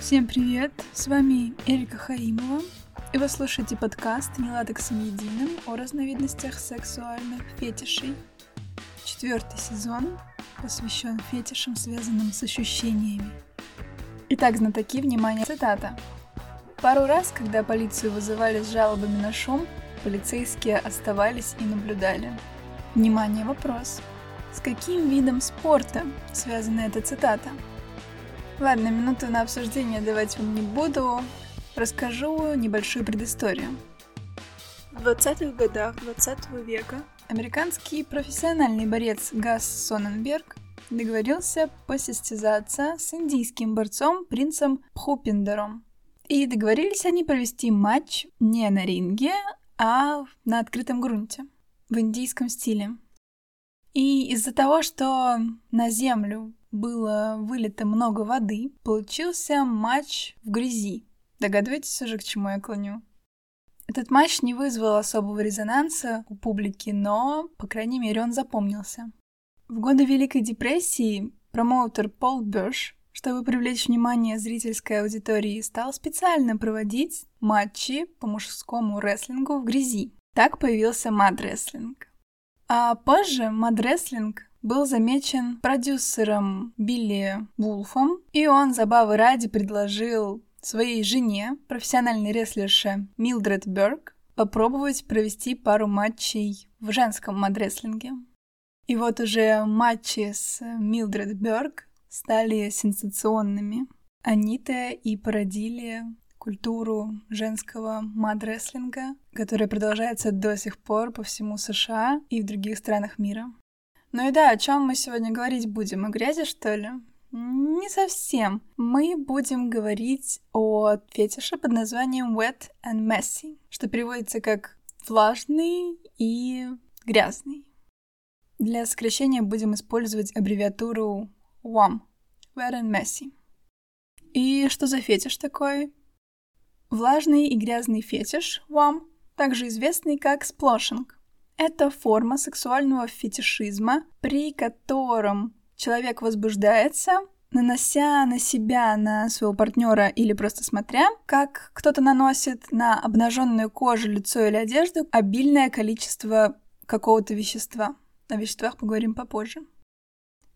Всем привет! С вами Эрика Хаимова, и вы слушаете подкаст «Нелатексом единым» о разновидностях сексуальных фетишей. Четвертый сезон посвящен фетишам, связанным с ощущениями. Итак, знатоки, внимание, цитата. Пару раз, когда полицию вызывали с жалобами на шум, полицейские оставались и наблюдали. Внимание, вопрос. С каким видом спорта связана эта цитата? Ладно, минуту на обсуждение давать вам не буду. Расскажу небольшую предысторию. В 20-х годах 20 века американский профессиональный борец Гас Соненберг договорился посостязаться с индийским борцом принцем Пхупиндером. И договорились они провести матч не на ринге, а на открытом грунте, в индийском стиле. И из-за того, что на землю было вылито много воды, получился матч в грязи. Догадываетесь уже, к чему я клоню? Этот матч не вызвал особого резонанса у публики, но, по крайней мере, он запомнился. В годы Великой депрессии промоутер Пол Бёрш, чтобы привлечь внимание зрительской аудитории, стал специально проводить матчи по мужскому рестлингу в грязи. Так появился мад-рестлинг. А позже мад-рестлинг был замечен продюсером Билли Вулфом, и он забавы ради предложил своей жене, профессиональной рестлерше Милдред Берг, попробовать провести пару матчей в женском мадрестлинге. И вот уже матчи с Милдред Берг стали сенсационными. Они-то и породили культуру женского мадрестлинга, которая продолжается до сих пор по всему США и в других странах мира. Ну и да, о чем мы сегодня говорить будем? О грязи, что ли? Не совсем. Мы будем говорить о фетише под названием Wet and Messy, что переводится как влажный и грязный. Для сокращения будем использовать аббревиатуру WAM – Wet and Messy. И что за фетиш такой? Влажный и грязный фетиш WAM, также известный как сплошинг. Это форма сексуального фетишизма, при котором человек возбуждается, нанося на себя, на своего партнера или просто смотря, как кто-то наносит на обнаженную кожу, лицо или одежду обильное количество какого-то вещества. О веществах поговорим попозже.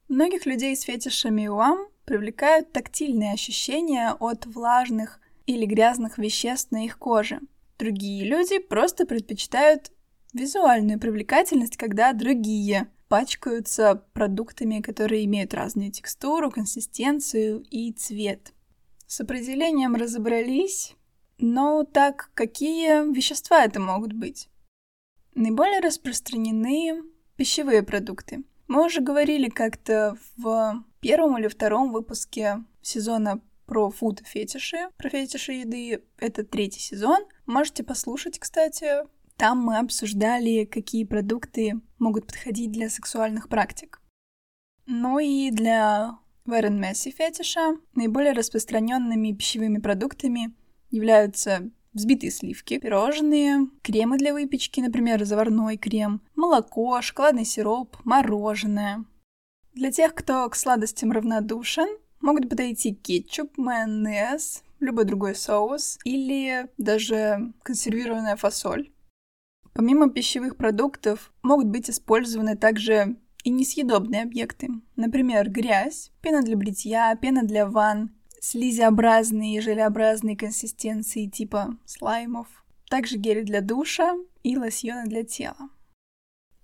Многих людей с фетишами УАМ привлекают тактильные ощущения от влажных или грязных веществ на их коже. Другие люди просто предпочитают визуальную привлекательность, когда другие пачкаются продуктами, которые имеют разную текстуру, консистенцию и цвет. С определением разобрались, но так какие вещества это могут быть? Наиболее распространены пищевые продукты. Мы уже говорили как-то в первом или втором выпуске сезона про фуд фетиши, про фетиши еды. Это третий сезон. Можете послушать, кстати, там мы обсуждали, какие продукты могут подходить для сексуальных практик. Ну и для Вэрен Месси фетиша наиболее распространенными пищевыми продуктами являются взбитые сливки, пирожные, кремы для выпечки, например, заварной крем, молоко, шоколадный сироп, мороженое. Для тех, кто к сладостям равнодушен, могут подойти кетчуп, майонез, любой другой соус или даже консервированная фасоль. Помимо пищевых продуктов могут быть использованы также и несъедобные объекты. Например, грязь, пена для бритья, пена для ванн, слизеобразные и желеобразные консистенции типа слаймов, также гели для душа и лосьоны для тела.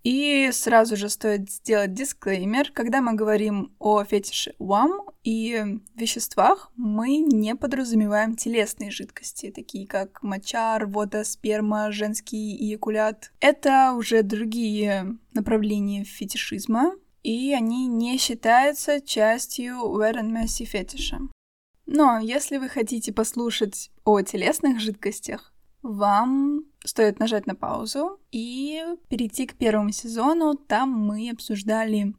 И сразу же стоит сделать дисклеймер, когда мы говорим о фетише УАМ и веществах, мы не подразумеваем телесные жидкости, такие как моча, рвота, сперма, женский эякулят. Это уже другие направления фетишизма, и они не считаются частью wet and messy фетиша. Но если вы хотите послушать о телесных жидкостях, вам стоит нажать на паузу и перейти к первому сезону. Там мы обсуждали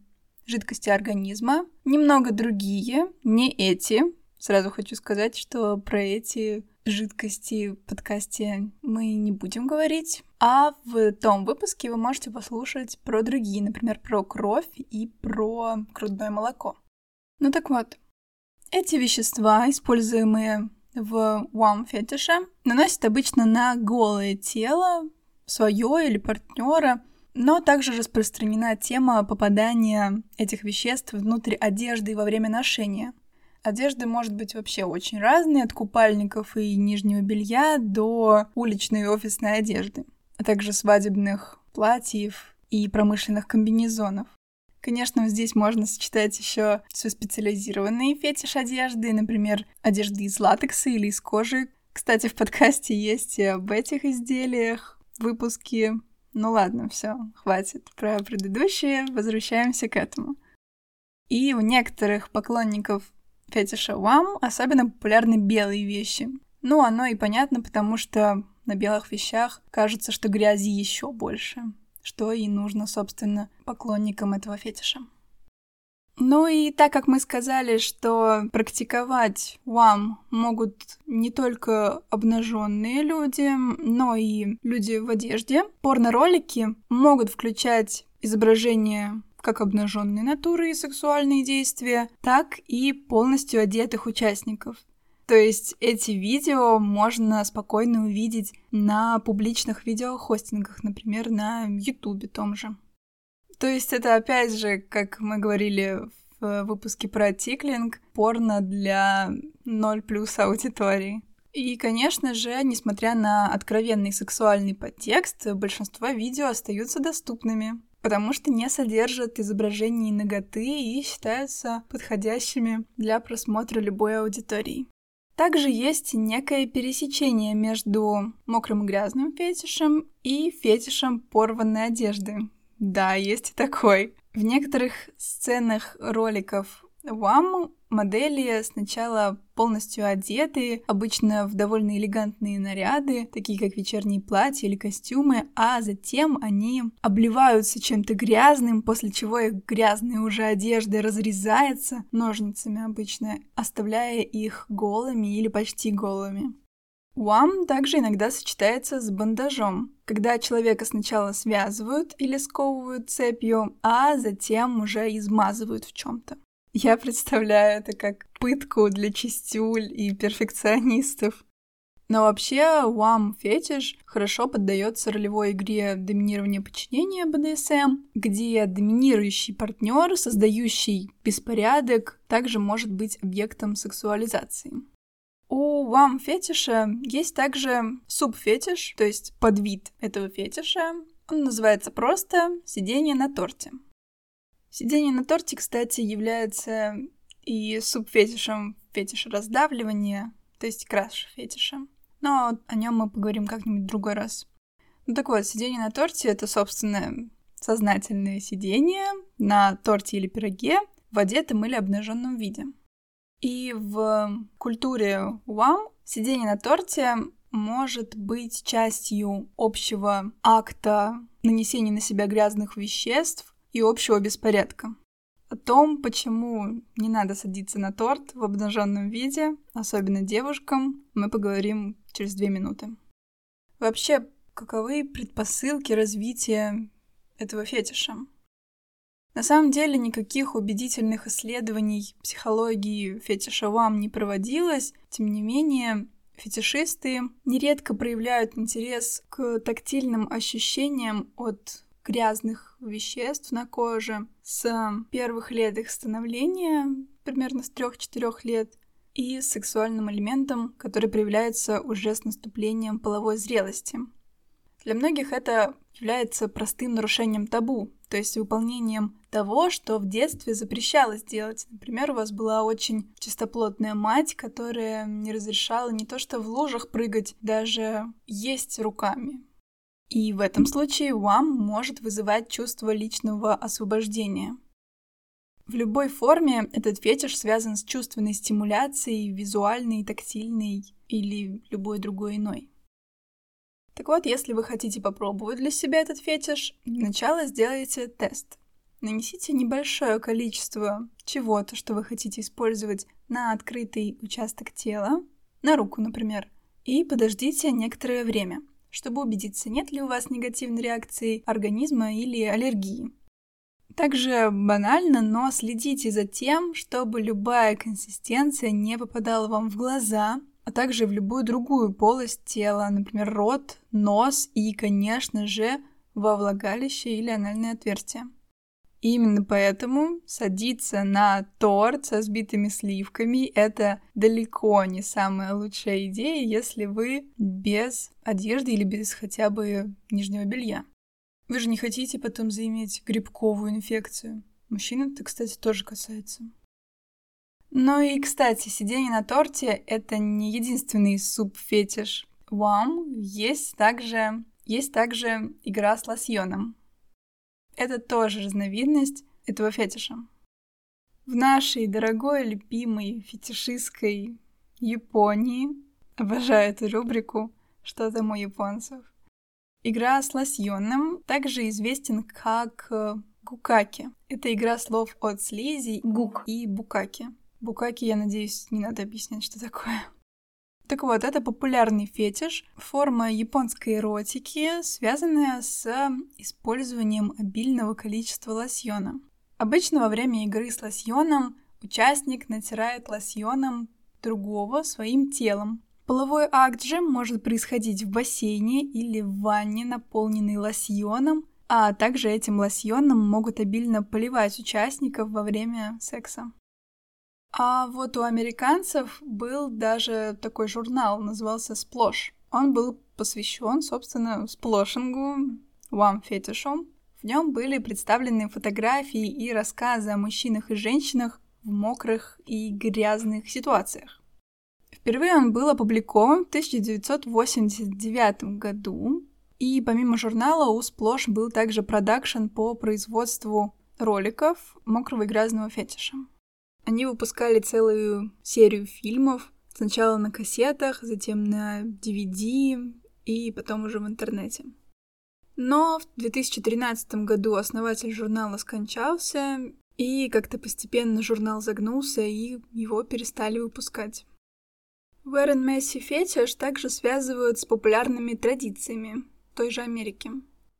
жидкости организма, немного другие, не эти. Сразу хочу сказать, что про эти жидкости в подкасте мы не будем говорить. А в том выпуске вы можете послушать про другие, например, про кровь и про грудное молоко. Ну так вот, эти вещества, используемые в WAM фетише, наносят обычно на голое тело, свое или партнера, но также распространена тема попадания этих веществ внутрь одежды во время ношения. Одежда может быть вообще очень разной, от купальников и нижнего белья до уличной и офисной одежды, а также свадебных платьев и промышленных комбинезонов. Конечно, здесь можно сочетать еще все специализированные фетиш одежды, например, одежды из латекса или из кожи. Кстати, в подкасте есть и об этих изделиях выпуски, ну ладно, все, хватит про предыдущие, возвращаемся к этому. И у некоторых поклонников фетиша вам особенно популярны белые вещи. Ну, оно и понятно, потому что на белых вещах кажется, что грязи еще больше, что и нужно, собственно, поклонникам этого фетиша. Ну и так как мы сказали, что практиковать вам могут не только обнаженные люди, но и люди в одежде, порно-ролики могут включать изображение как обнаженной натуры и сексуальные действия, так и полностью одетых участников. То есть эти видео можно спокойно увидеть на публичных видеохостингах, например, на Ютубе том же. То есть это опять же, как мы говорили в выпуске про тиклинг, порно для 0 плюс аудитории. И, конечно же, несмотря на откровенный сексуальный подтекст, большинство видео остаются доступными, потому что не содержат изображений ноготы и считаются подходящими для просмотра любой аудитории. Также есть некое пересечение между мокрым и грязным фетишем и фетишем порванной одежды, да, есть и такой. В некоторых сценах роликов вам модели сначала полностью одеты, обычно в довольно элегантные наряды, такие как вечерние платья или костюмы, а затем они обливаются чем-то грязным, после чего их грязная уже одежда разрезается ножницами обычно, оставляя их голыми или почти голыми. Уам также иногда сочетается с бандажом, когда человека сначала связывают или сковывают цепью, а затем уже измазывают в чем-то. Я представляю это как пытку для чистюль и перфекционистов. Но вообще, Уам фетиш хорошо поддается ролевой игре доминирования подчинения БДСМ, где доминирующий партнер, создающий беспорядок, также может быть объектом сексуализации. У вам фетиша есть также субфетиш, то есть подвид этого фетиша. Он называется просто сидение на торте. Сидение на торте, кстати, является и субфетишем фетиша раздавливания, то есть краш фетиша. Но о нем мы поговорим как-нибудь в другой раз. Ну так вот, сидение на торте — это, собственно, сознательное сидение на торте или пироге в одетом или обнаженном виде. И в культуре УАМ сидение на торте может быть частью общего акта нанесения на себя грязных веществ и общего беспорядка. О том, почему не надо садиться на торт в обнаженном виде, особенно девушкам, мы поговорим через две минуты. Вообще, каковы предпосылки развития этого фетиша? На самом деле никаких убедительных исследований психологии фетиша вам не проводилось, тем не менее фетишисты нередко проявляют интерес к тактильным ощущениям от грязных веществ на коже с первых лет их становления, примерно с 3-4 лет, и сексуальным элементом, который проявляется уже с наступлением половой зрелости. Для многих это является простым нарушением табу, то есть выполнением того, что в детстве запрещалось делать. Например, у вас была очень чистоплотная мать, которая не разрешала не то что в лужах прыгать, даже есть руками. И в этом случае вам может вызывать чувство личного освобождения. В любой форме этот фетиш связан с чувственной стимуляцией, визуальной, тактильной или любой другой иной. Так вот, если вы хотите попробовать для себя этот фетиш, для начала сделайте тест. Нанесите небольшое количество чего-то, что вы хотите использовать на открытый участок тела, на руку, например, и подождите некоторое время, чтобы убедиться, нет ли у вас негативной реакции организма или аллергии. Также банально, но следите за тем, чтобы любая консистенция не попадала вам в глаза, а также в любую другую полость тела, например, рот, нос и, конечно же, во влагалище или анальное отверстие. Именно поэтому садиться на торт со сбитыми сливками — это далеко не самая лучшая идея, если вы без одежды или без хотя бы нижнего белья. Вы же не хотите потом заиметь грибковую инфекцию. Мужчин это, кстати, тоже касается. Ну и, кстати, сидение на торте — это не единственный суп-фетиш. Вам есть также, есть также игра с лосьоном. Это тоже разновидность этого фетиша. В нашей дорогой, любимой фетишистской Японии, обожаю эту рубрику «Что там у японцев?», игра с лосьоном также известен как э, гукаки. Это игра слов от слизи гук и букаки. Букаки, я надеюсь, не надо объяснять, что такое. Так вот, это популярный фетиш, форма японской эротики, связанная с использованием обильного количества лосьона. Обычно во время игры с лосьоном участник натирает лосьоном другого своим телом. Половой акт же может происходить в бассейне или в ванне, наполненной лосьоном, а также этим лосьоном могут обильно поливать участников во время секса. А вот у американцев был даже такой журнал, назывался Splash. Он был посвящен, собственно, сплошингу, вам фетишу. В нем были представлены фотографии и рассказы о мужчинах и женщинах в мокрых и грязных ситуациях. Впервые он был опубликован в 1989 году, и помимо журнала у Splash был также продакшн по производству роликов мокрого и грязного фетиша. Они выпускали целую серию фильмов, сначала на кассетах, затем на DVD и потом уже в интернете. Но в 2013 году основатель журнала скончался, и как-то постепенно журнал загнулся, и его перестали выпускать. Вэрон Месси фетиш также связывают с популярными традициями той же Америки.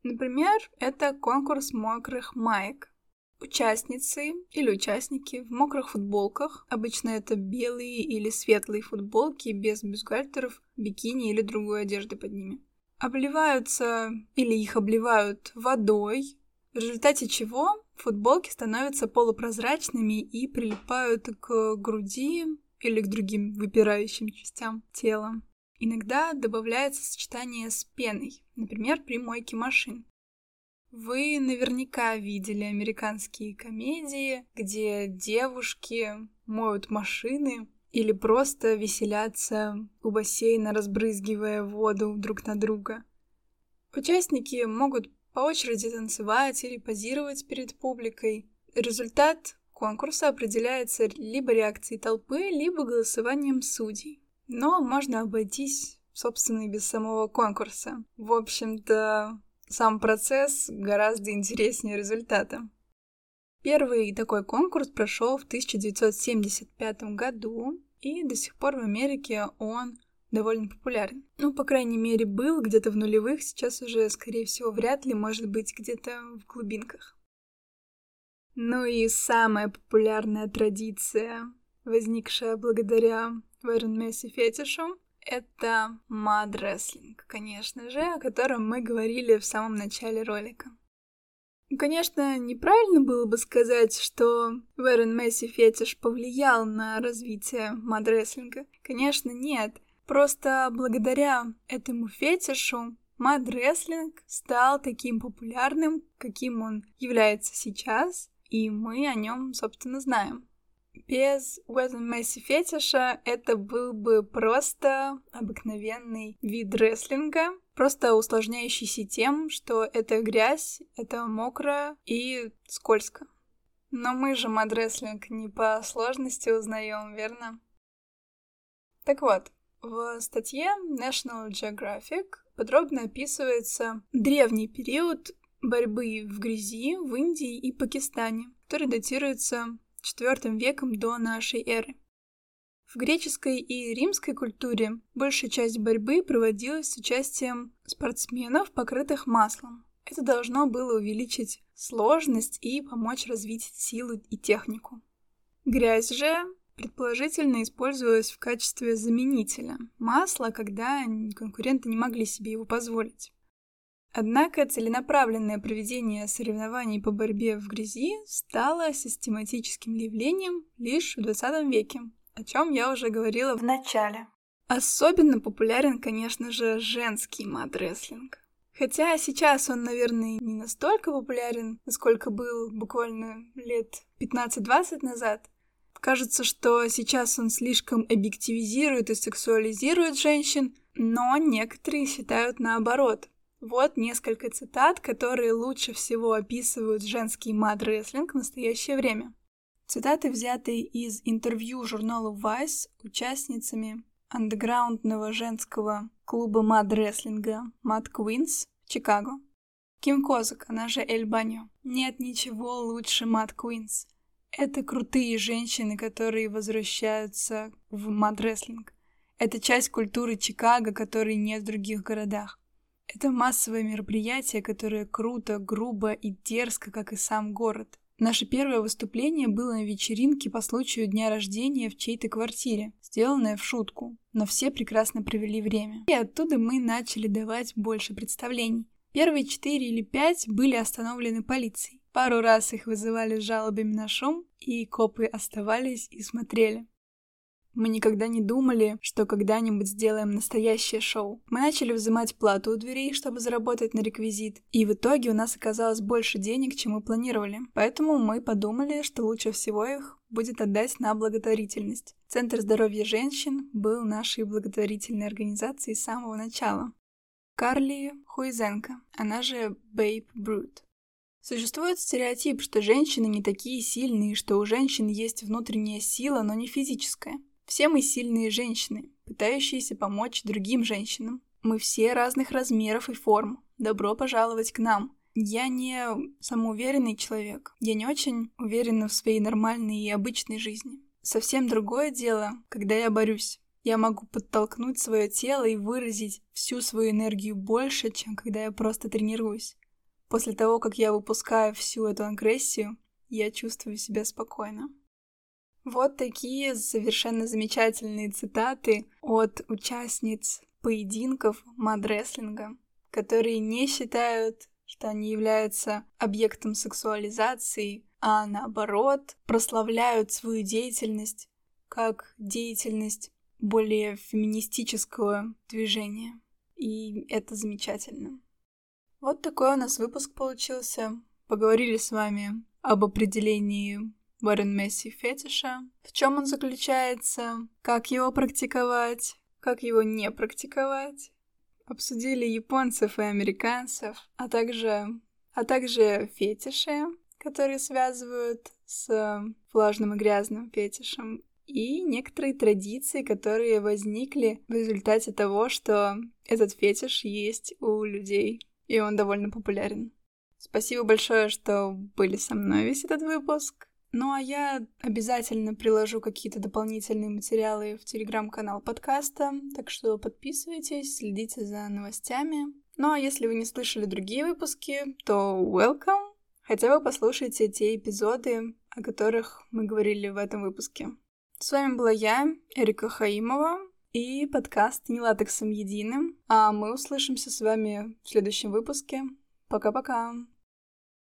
Например, это конкурс мокрых маек. Участницы или участники в мокрых футболках, обычно это белые или светлые футболки без бюстгальтеров, бикини или другой одежды под ними, обливаются или их обливают водой, в результате чего футболки становятся полупрозрачными и прилипают к груди или к другим выпирающим частям тела. Иногда добавляется сочетание с пеной, например, при мойке машин. Вы наверняка видели американские комедии, где девушки моют машины или просто веселятся у бассейна, разбрызгивая воду друг на друга. Участники могут по очереди танцевать или позировать перед публикой. Результат конкурса определяется либо реакцией толпы, либо голосованием судей. Но можно обойтись, собственно, и без самого конкурса. В общем-то, сам процесс гораздо интереснее результата. Первый такой конкурс прошел в 1975 году, и до сих пор в Америке он довольно популярен. Ну, по крайней мере, был где-то в нулевых, сейчас уже, скорее всего, вряд ли, может быть, где-то в глубинках. Ну и самая популярная традиция, возникшая благодаря Вэрон Месси фетишу, это мад-рестлинг, конечно же, о котором мы говорили в самом начале ролика. Конечно, неправильно было бы сказать, что Вэрон Месси фетиш повлиял на развитие мад-рестлинга. Конечно, нет. Просто благодаря этому фетишу мад-рестлинг стал таким популярным, каким он является сейчас, и мы о нем, собственно, знаем. Без Уэзен Месси фетиша это был бы просто обыкновенный вид рестлинга, просто усложняющийся тем, что это грязь, это мокро и скользко. Но мы же мад-рестлинг не по сложности узнаем, верно? Так вот, в статье National Geographic подробно описывается древний период борьбы в грязи в Индии и Пакистане, который датируется IV веком до нашей эры. В греческой и римской культуре большая часть борьбы проводилась с участием спортсменов, покрытых маслом. Это должно было увеличить сложность и помочь развить силу и технику. Грязь же предположительно использовалась в качестве заменителя масла, когда конкуренты не могли себе его позволить. Однако целенаправленное проведение соревнований по борьбе в грязи стало систематическим явлением лишь в 20 веке, о чем я уже говорила в начале. Особенно популярен, конечно же, женский мад-рестлинг. Хотя сейчас он, наверное, не настолько популярен, насколько был буквально лет 15-20 назад. Кажется, что сейчас он слишком объективизирует и сексуализирует женщин, но некоторые считают наоборот. Вот несколько цитат, которые лучше всего описывают женский мад-рестлинг в настоящее время. Цитаты взяты из интервью журнала Vice участницами андеграундного женского клуба мад-рестлинга Mad Queens в Чикаго. Ким Козак, она же Эль Баньо. Нет ничего лучше Мад Queens. Это крутые женщины, которые возвращаются в мад-рестлинг. Это часть культуры Чикаго, которой нет в других городах. Это массовое мероприятие, которое круто, грубо и дерзко, как и сам город. Наше первое выступление было на вечеринке по случаю дня рождения в чьей-то квартире, сделанное в шутку, но все прекрасно провели время. И оттуда мы начали давать больше представлений. Первые четыре или пять были остановлены полицией. Пару раз их вызывали с жалобами на шум, и копы оставались и смотрели. Мы никогда не думали, что когда-нибудь сделаем настоящее шоу. Мы начали взимать плату у дверей, чтобы заработать на реквизит, и в итоге у нас оказалось больше денег, чем мы планировали. Поэтому мы подумали, что лучше всего их будет отдать на благотворительность. Центр здоровья женщин был нашей благотворительной организацией с самого начала. Карли Хуизенко, она же Бейб Брут. Существует стереотип, что женщины не такие сильные, что у женщин есть внутренняя сила, но не физическая. Все мы сильные женщины, пытающиеся помочь другим женщинам. Мы все разных размеров и форм. Добро пожаловать к нам. Я не самоуверенный человек. Я не очень уверена в своей нормальной и обычной жизни. Совсем другое дело, когда я борюсь. Я могу подтолкнуть свое тело и выразить всю свою энергию больше, чем когда я просто тренируюсь. После того, как я выпускаю всю эту агрессию, я чувствую себя спокойно. Вот такие совершенно замечательные цитаты от участниц поединков мадрестлинга, которые не считают, что они являются объектом сексуализации, а наоборот прославляют свою деятельность как деятельность более феминистического движения. И это замечательно. Вот такой у нас выпуск получился. Поговорили с вами об определении Уоррен Месси фетиша, в чем он заключается, как его практиковать, как его не практиковать. Обсудили японцев и американцев, а также, а также фетиши, которые связывают с влажным и грязным фетишем, и некоторые традиции, которые возникли в результате того, что этот фетиш есть у людей, и он довольно популярен. Спасибо большое, что были со мной весь этот выпуск. Ну а я обязательно приложу какие-то дополнительные материалы в телеграм-канал подкаста, так что подписывайтесь, следите за новостями. Ну а если вы не слышали другие выпуски, то welcome! Хотя бы послушайте те эпизоды, о которых мы говорили в этом выпуске. С вами была я, Эрика Хаимова, и подкаст «Не латексом единым». А мы услышимся с вами в следующем выпуске. Пока-пока!